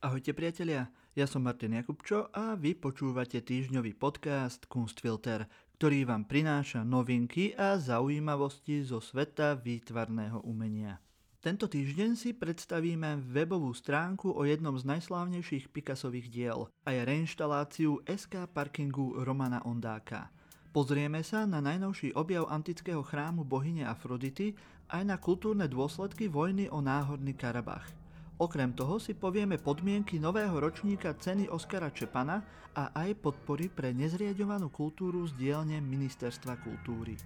Ahojte priatelia, ja som Martin Jakubčo a vy počúvate týždňový podcast Kunstfilter, ktorý vám prináša novinky a zaujímavosti zo sveta výtvarného umenia. Tento týždeň si predstavíme webovú stránku o jednom z najslávnejších Picassových diel a je reinštaláciu SK parkingu Romana Ondáka. Pozrieme sa na najnovší objav antického chrámu bohyne Afrodity aj na kultúrne dôsledky vojny o náhorný Karabach – Okrem toho si povieme podmienky nového ročníka ceny Oskara Čepana a aj podpory pre nezriadovanú kultúru z dielne Ministerstva kultúry.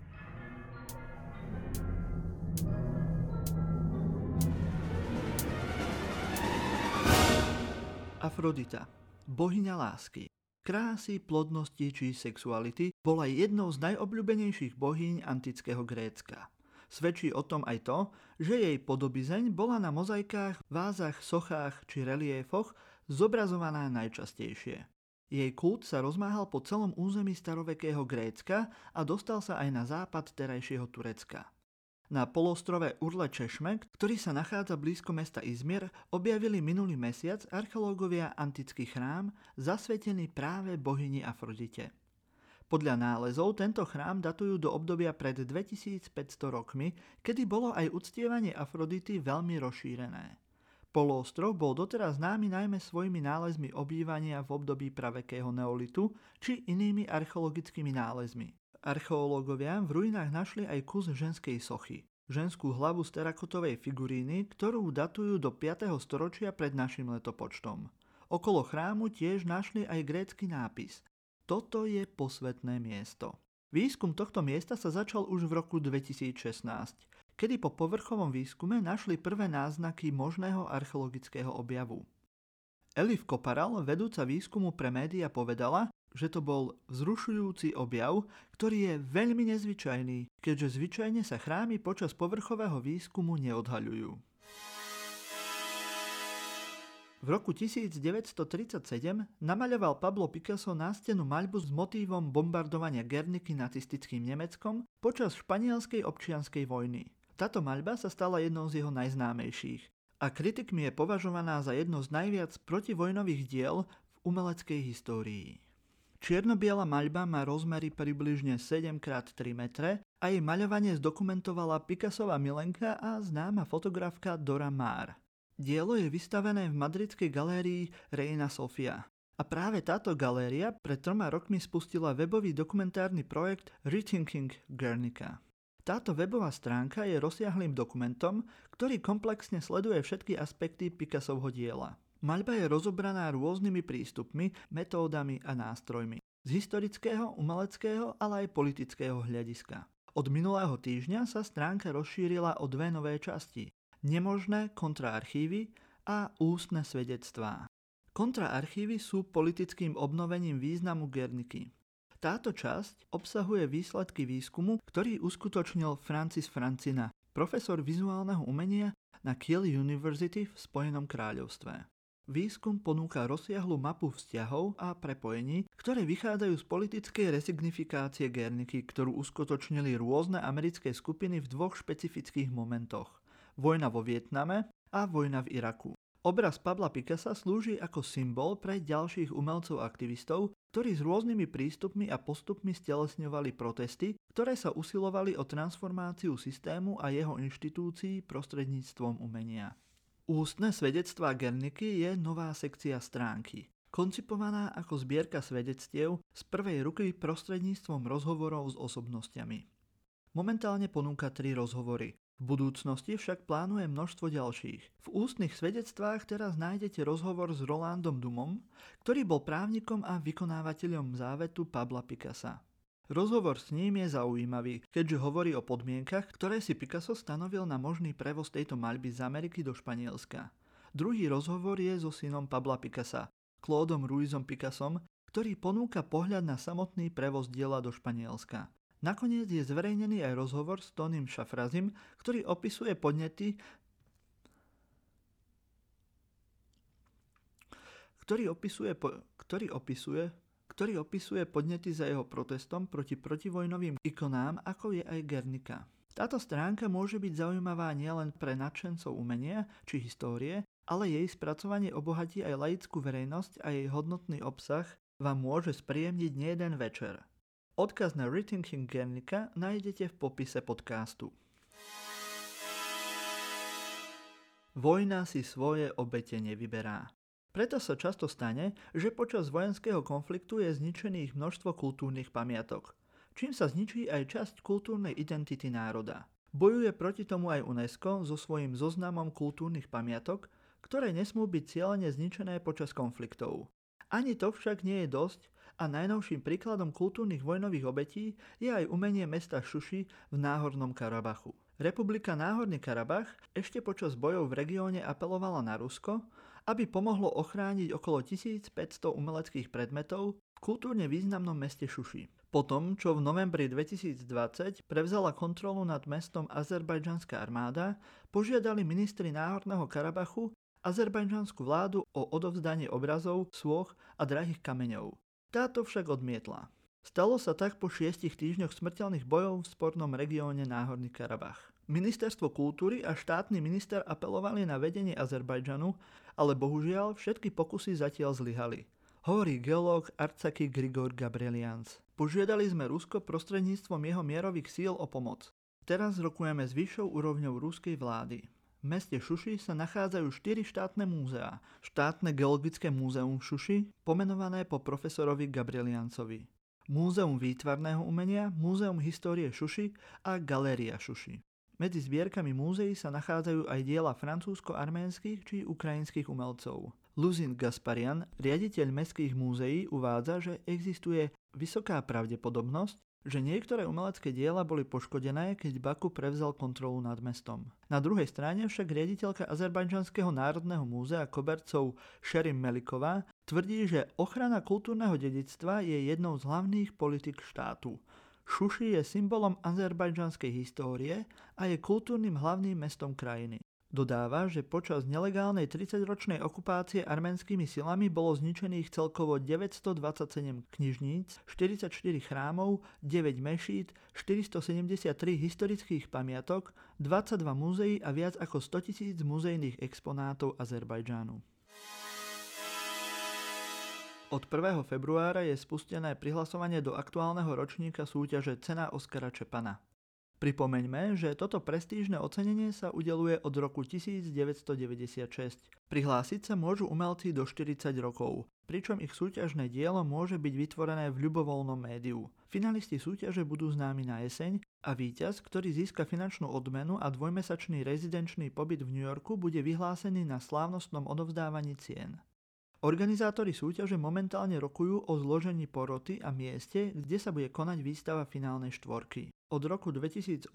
Afrodita, bohyňa lásky, krásy, plodnosti či sexuality, bola jednou z najobľúbenejších bohyň antického Grécka. Svedčí o tom aj to, že jej podobizeň bola na mozaikách, vázach, sochách či reliefoch zobrazovaná najčastejšie. Jej kult sa rozmáhal po celom území starovekého Grécka a dostal sa aj na západ terajšieho Turecka. Na polostrove Urle Češmek, ktorý sa nachádza blízko mesta Izmir, objavili minulý mesiac archeológovia antický chrám zasvetený práve bohyni Afrodite. Podľa nálezov tento chrám datujú do obdobia pred 2500 rokmi, kedy bolo aj uctievanie Afrodity veľmi rozšírené. Poloostrov bol doteraz známy najmä svojimi nálezmi obývania v období pravekého neolitu či inými archeologickými nálezmi. Archeológovia v ruinách našli aj kus ženskej sochy, ženskú hlavu z terakotovej figuríny, ktorú datujú do 5. storočia pred našim letopočtom. Okolo chrámu tiež našli aj grécky nápis toto je posvetné miesto. Výskum tohto miesta sa začal už v roku 2016, kedy po povrchovom výskume našli prvé náznaky možného archeologického objavu. Elif Koparal, vedúca výskumu pre média, povedala, že to bol vzrušujúci objav, ktorý je veľmi nezvyčajný, keďže zvyčajne sa chrámy počas povrchového výskumu neodhaľujú. V roku 1937 namaľoval Pablo Picasso nástenú maľbu s motívom bombardovania Gerniky nacistickým Nemeckom počas španielskej občianskej vojny. Táto maľba sa stala jednou z jeho najznámejších a kritikmi je považovaná za jedno z najviac protivojnových diel v umeleckej histórii. Čierno-biela maľba má rozmery približne 7x3 metre a jej maľovanie zdokumentovala Picassova milenka a známa fotografka Dora Maar. Dielo je vystavené v madridskej galérii Reina Sofia. A práve táto galéria pred troma rokmi spustila webový dokumentárny projekt Rethinking Guernica. Táto webová stránka je rozsiahlým dokumentom, ktorý komplexne sleduje všetky aspekty Picassovho diela. Maľba je rozobraná rôznymi prístupmi, metódami a nástrojmi. Z historického, umeleckého, ale aj politického hľadiska. Od minulého týždňa sa stránka rozšírila o dve nové časti nemožné kontraarchívy a ústne svedectvá. Kontraarchívy sú politickým obnovením významu Gerniky. Táto časť obsahuje výsledky výskumu, ktorý uskutočnil Francis Francina, profesor vizuálneho umenia na Kiel University v Spojenom kráľovstve. Výskum ponúka rozsiahlu mapu vzťahov a prepojení, ktoré vychádzajú z politickej resignifikácie Gerniky, ktorú uskutočnili rôzne americké skupiny v dvoch špecifických momentoch vojna vo Vietname a vojna v Iraku. Obraz Pabla Picasa slúži ako symbol pre ďalších umelcov aktivistov, ktorí s rôznymi prístupmi a postupmi stelesňovali protesty, ktoré sa usilovali o transformáciu systému a jeho inštitúcií prostredníctvom umenia. Ústne svedectvá Gerniky je nová sekcia stránky, koncipovaná ako zbierka svedectiev z prvej ruky prostredníctvom rozhovorov s osobnostiami. Momentálne ponúka tri rozhovory, v budúcnosti však plánuje množstvo ďalších. V ústnych svedectvách teraz nájdete rozhovor s Rolandom Dumom, ktorý bol právnikom a vykonávateľom závetu Pabla Picasa. Rozhovor s ním je zaujímavý, keďže hovorí o podmienkach, ktoré si Picasso stanovil na možný prevoz tejto maľby z Ameriky do Španielska. Druhý rozhovor je so synom Pabla Picasa, Claudom Ruizom Picassom, ktorý ponúka pohľad na samotný prevoz diela do Španielska. Nakoniec je zverejnený aj rozhovor s Tonym Šafrazim, ktorý opisuje podnety, ktorý opisuje, ktorý opisuje, ktorý opisuje podnety za jeho protestom proti protivojnovým ikonám, ako je aj Gernika. Táto stránka môže byť zaujímavá nielen pre nadšencov umenia či histórie, ale jej spracovanie obohatí aj laickú verejnosť a jej hodnotný obsah vám môže spríjemniť nejeden večer. Odkaz na Rethinking Guernica nájdete v popise podcastu. Vojna si svoje obete nevyberá. Preto sa často stane, že počas vojenského konfliktu je zničených množstvo kultúrnych pamiatok, čím sa zničí aj časť kultúrnej identity národa. Bojuje proti tomu aj UNESCO so svojím zoznamom kultúrnych pamiatok, ktoré nesmú byť cieľene zničené počas konfliktov. Ani to však nie je dosť a najnovším príkladom kultúrnych vojnových obetí je aj umenie mesta Šuši v Náhornom Karabachu. Republika Náhorný Karabach ešte počas bojov v regióne apelovala na Rusko, aby pomohlo ochrániť okolo 1500 umeleckých predmetov v kultúrne významnom meste Šuši. Potom, čo v novembri 2020 prevzala kontrolu nad mestom azerbajdžanská armáda, požiadali ministri Náhorného Karabachu azerbajdžanskú vládu o odovzdanie obrazov, svoch a drahých kameňov. Táto však odmietla. Stalo sa tak po šiestich týždňoch smrteľných bojov v spornom regióne Náhorný Karabach. Ministerstvo kultúry a štátny minister apelovali na vedenie Azerbajdžanu, ale bohužiaľ všetky pokusy zatiaľ zlyhali. Hovorí geológ Arcaki Grigor Gabrielians. Požiadali sme Rusko prostredníctvom jeho mierových síl o pomoc. Teraz rokujeme s vyššou úrovňou ruskej vlády. V meste Šuši sa nachádzajú štyri štátne múzea. Štátne geologické múzeum v Šuši, pomenované po profesorovi Gabrieliancovi. Múzeum výtvarného umenia, Múzeum histórie Šuši a Galéria Šuši. Medzi zbierkami múzeí sa nachádzajú aj diela francúzsko-arménskych či ukrajinských umelcov. Luzin Gasparian, riaditeľ mestských múzeí, uvádza, že existuje vysoká pravdepodobnosť, že niektoré umelecké diela boli poškodené, keď Baku prevzal kontrolu nad mestom. Na druhej strane však riaditeľka Azerbajdžanského národného múzea kobercov Sherim Meliková tvrdí, že ochrana kultúrneho dedictva je jednou z hlavných politik štátu. Šuši je symbolom azerbajdžanskej histórie a je kultúrnym hlavným mestom krajiny. Dodáva, že počas nelegálnej 30-ročnej okupácie arménskymi silami bolo zničených celkovo 927 knižníc, 44 chrámov, 9 mešít, 473 historických pamiatok, 22 múzeí a viac ako 100 tisíc muzejných exponátov Azerbajdžánu. Od 1. februára je spustené prihlasovanie do aktuálneho ročníka súťaže Cena Oskara Čepana. Pripomeňme, že toto prestížne ocenenie sa udeluje od roku 1996. Prihlásiť sa môžu umelci do 40 rokov, pričom ich súťažné dielo môže byť vytvorené v ľubovoľnom médiu. Finalisti súťaže budú známi na jeseň a víťaz, ktorý získa finančnú odmenu a dvojmesačný rezidenčný pobyt v New Yorku bude vyhlásený na slávnostnom odovzdávaní cien. Organizátori súťaže momentálne rokujú o zložení poroty a mieste, kde sa bude konať výstava finálnej štvorky. Od roku 2018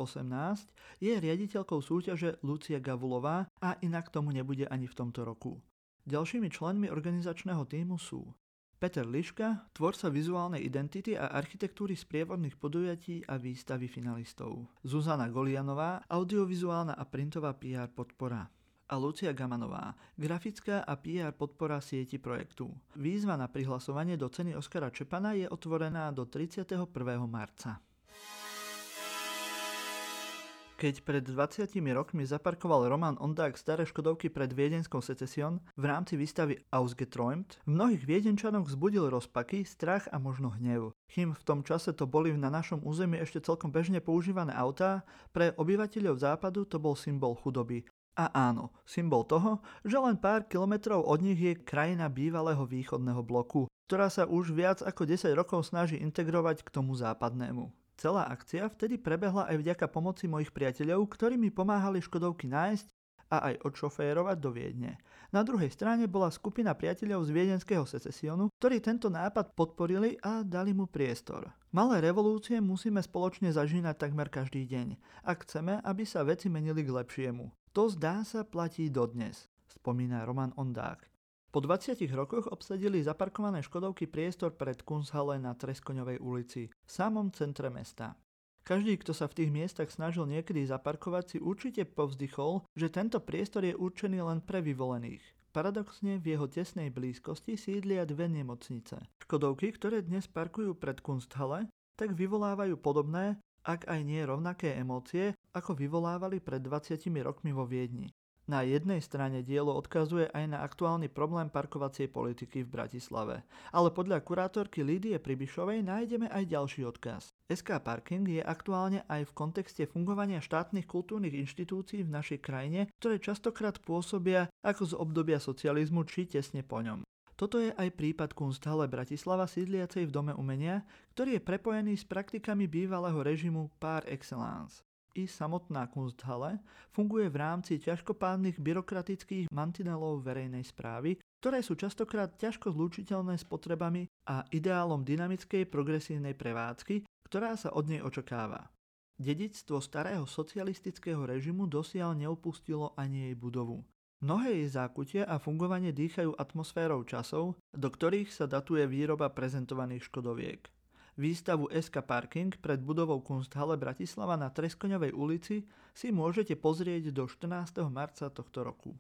je riaditeľkou súťaže Lucia Gavulová a inak tomu nebude ani v tomto roku. Ďalšími členmi organizačného týmu sú Peter Liška, tvorca vizuálnej identity a architektúry sprievodných podujatí a výstavy finalistov. Zuzana Golianová, audiovizuálna a printová PR podpora a Lucia Gamanová, grafická a PR podpora sieti projektu. Výzva na prihlasovanie do ceny Oskara Čepana je otvorená do 31. marca. Keď pred 20 rokmi zaparkoval Roman Ondák staré Škodovky pred viedenskou secesion v rámci výstavy Ausgeträumt, v mnohých viedenčanoch vzbudil rozpaky, strach a možno hnev. Kým v tom čase to boli na našom území ešte celkom bežne používané autá, pre obyvateľov západu to bol symbol chudoby. A áno, symbol toho, že len pár kilometrov od nich je krajina bývalého východného bloku, ktorá sa už viac ako 10 rokov snaží integrovať k tomu západnému. Celá akcia vtedy prebehla aj vďaka pomoci mojich priateľov, ktorí mi pomáhali Škodovky nájsť a aj odšoférovať do Viedne. Na druhej strane bola skupina priateľov z viedenského secesionu, ktorí tento nápad podporili a dali mu priestor. Malé revolúcie musíme spoločne zažínať takmer každý deň, ak chceme, aby sa veci menili k lepšiemu. To zdá sa platí dodnes, spomína Roman Ondák. Po 20 rokoch obsadili zaparkované Škodovky priestor pred Kunsthalle na Treskoňovej ulici, v samom centre mesta. Každý, kto sa v tých miestach snažil niekedy zaparkovať, si určite povzdychol, že tento priestor je určený len pre vyvolených. Paradoxne v jeho tesnej blízkosti sídlia dve nemocnice. Škodovky, ktoré dnes parkujú pred Kunsthalle, tak vyvolávajú podobné, ak aj nie rovnaké emócie, ako vyvolávali pred 20 rokmi vo Viedni. Na jednej strane dielo odkazuje aj na aktuálny problém parkovacej politiky v Bratislave, ale podľa kurátorky Lídie Pribišovej nájdeme aj ďalší odkaz. SK Parking je aktuálne aj v kontexte fungovania štátnych kultúrnych inštitúcií v našej krajine, ktoré častokrát pôsobia ako z obdobia socializmu či tesne po ňom. Toto je aj prípad Kunsthalle Bratislava sídliacej v Dome umenia, ktorý je prepojený s praktikami bývalého režimu par excellence i samotná Kunsthalle funguje v rámci ťažkopádnych byrokratických mantinelov verejnej správy, ktoré sú častokrát ťažko zlúčiteľné s potrebami a ideálom dynamickej progresívnej prevádzky, ktorá sa od nej očakáva. Dedictvo starého socialistického režimu dosiaľ neupustilo ani jej budovu. Mnohé jej zákutia a fungovanie dýchajú atmosférou časov, do ktorých sa datuje výroba prezentovaných škodoviek. Výstavu SK Parking pred budovou Kunsthalle Bratislava na Treskoňovej ulici si môžete pozrieť do 14. marca tohto roku.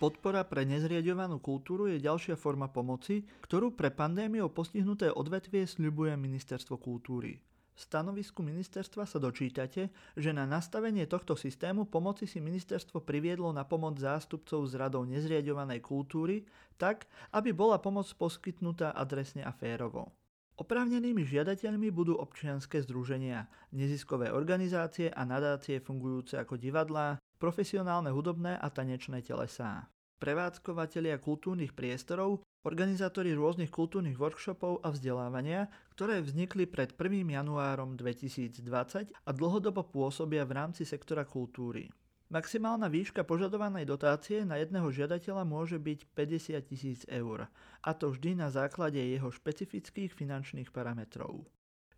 Podpora pre nezriadovanú kultúru je ďalšia forma pomoci, ktorú pre pandémiou postihnuté odvetvie sľubuje Ministerstvo kultúry. V stanovisku ministerstva sa dočítate, že na nastavenie tohto systému pomoci si ministerstvo priviedlo na pomoc zástupcov z radou nezriadovanej kultúry, tak, aby bola pomoc poskytnutá adresne a férovo. Oprávnenými žiadateľmi budú občianské združenia, neziskové organizácie a nadácie fungujúce ako divadlá, profesionálne hudobné a tanečné telesá prevádzkovateľia kultúrnych priestorov, organizátori rôznych kultúrnych workshopov a vzdelávania, ktoré vznikli pred 1. januárom 2020 a dlhodobo pôsobia v rámci sektora kultúry. Maximálna výška požadovanej dotácie na jedného žiadateľa môže byť 50 tisíc eur, a to vždy na základe jeho špecifických finančných parametrov.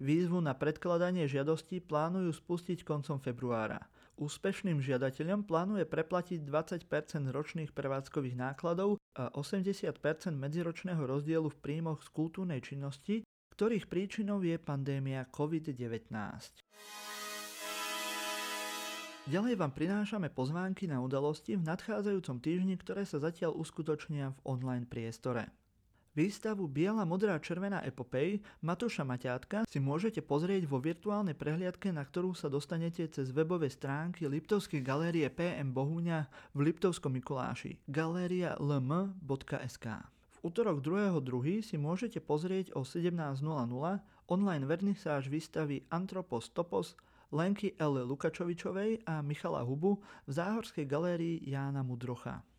Výzvu na predkladanie žiadosti plánujú spustiť koncom februára. Úspešným žiadateľom plánuje preplatiť 20 ročných prevádzkových nákladov 80% medziročného rozdielu v príjmoch z kultúrnej činnosti, ktorých príčinou je pandémia COVID-19. Ďalej vám prinášame pozvánky na udalosti v nadchádzajúcom týždni, ktoré sa zatiaľ uskutočnia v online priestore. Výstavu Biela, modrá, červená epopej Matúša Maťátka si môžete pozrieť vo virtuálnej prehliadke, na ktorú sa dostanete cez webové stránky Liptovskej galérie PM Bohuňa v Liptovskom Mikuláši galerialm.sk. Útorok 2.2. si môžete pozrieť o 17.00 online vernisáž výstavy Antropos Topos Lenky L. Lukačovičovej a Michala Hubu v Záhorskej galérii Jána Mudrocha.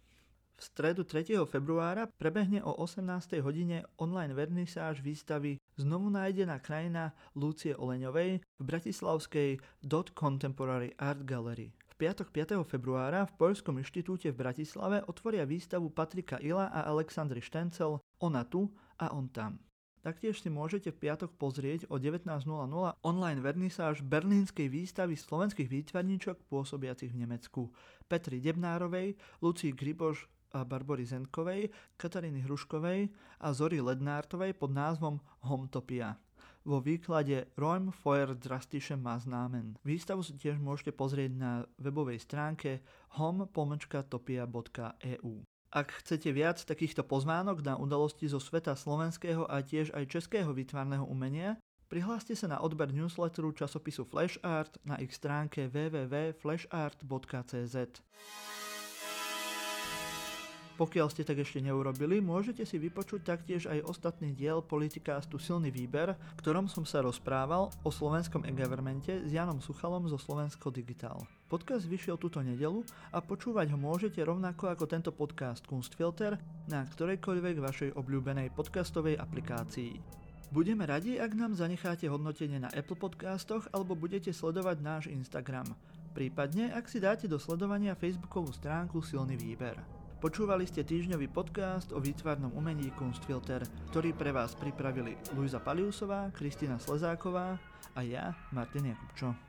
V stredu 3. februára prebehne o 18. hodine online vernisáž výstavy Znovu nájdená krajina Lúcie Oleňovej v bratislavskej Dot Contemporary Art Gallery. V piatok 5. februára v Poľskom inštitúte v Bratislave otvoria výstavu Patrika Ila a Aleksandry Štencel Ona tu a on tam. Taktiež si môžete v piatok pozrieť o 19.00 online vernisáž berlínskej výstavy slovenských výtvarníčok pôsobiacich v Nemecku Petri Debnárovej, Lucii Griboš Barbory Zenkovej, Kataríny Hruškovej a Zory Lednártovej pod názvom Homtopia vo výklade Räum Feuer drastische Maßnahmen. Výstavu si tiež môžete pozrieť na webovej stránke hom.topia.eu. Ak chcete viac takýchto pozvánok na udalosti zo sveta slovenského a tiež aj českého výtvarného umenia, prihláste sa na odber newsletteru časopisu Flash Art na ich stránke www.flashart.cz. Pokiaľ ste tak ešte neurobili, môžete si vypočuť taktiež aj ostatný diel politikástu Silný výber, v ktorom som sa rozprával o slovenskom e-governmente s Janom Suchalom zo Slovensko Digital. Podcast vyšiel túto nedelu a počúvať ho môžete rovnako ako tento podcast Kunstfilter na ktorejkoľvek vašej obľúbenej podcastovej aplikácii. Budeme radi, ak nám zanecháte hodnotenie na Apple Podcastoch alebo budete sledovať náš Instagram. Prípadne, ak si dáte do sledovania facebookovú stránku Silný výber. Počúvali ste týždňový podcast o výtvarnom umení Kunstfilter, ktorý pre vás pripravili Luisa Paliusová, Kristina Slezáková a ja, Martin Jakubčo.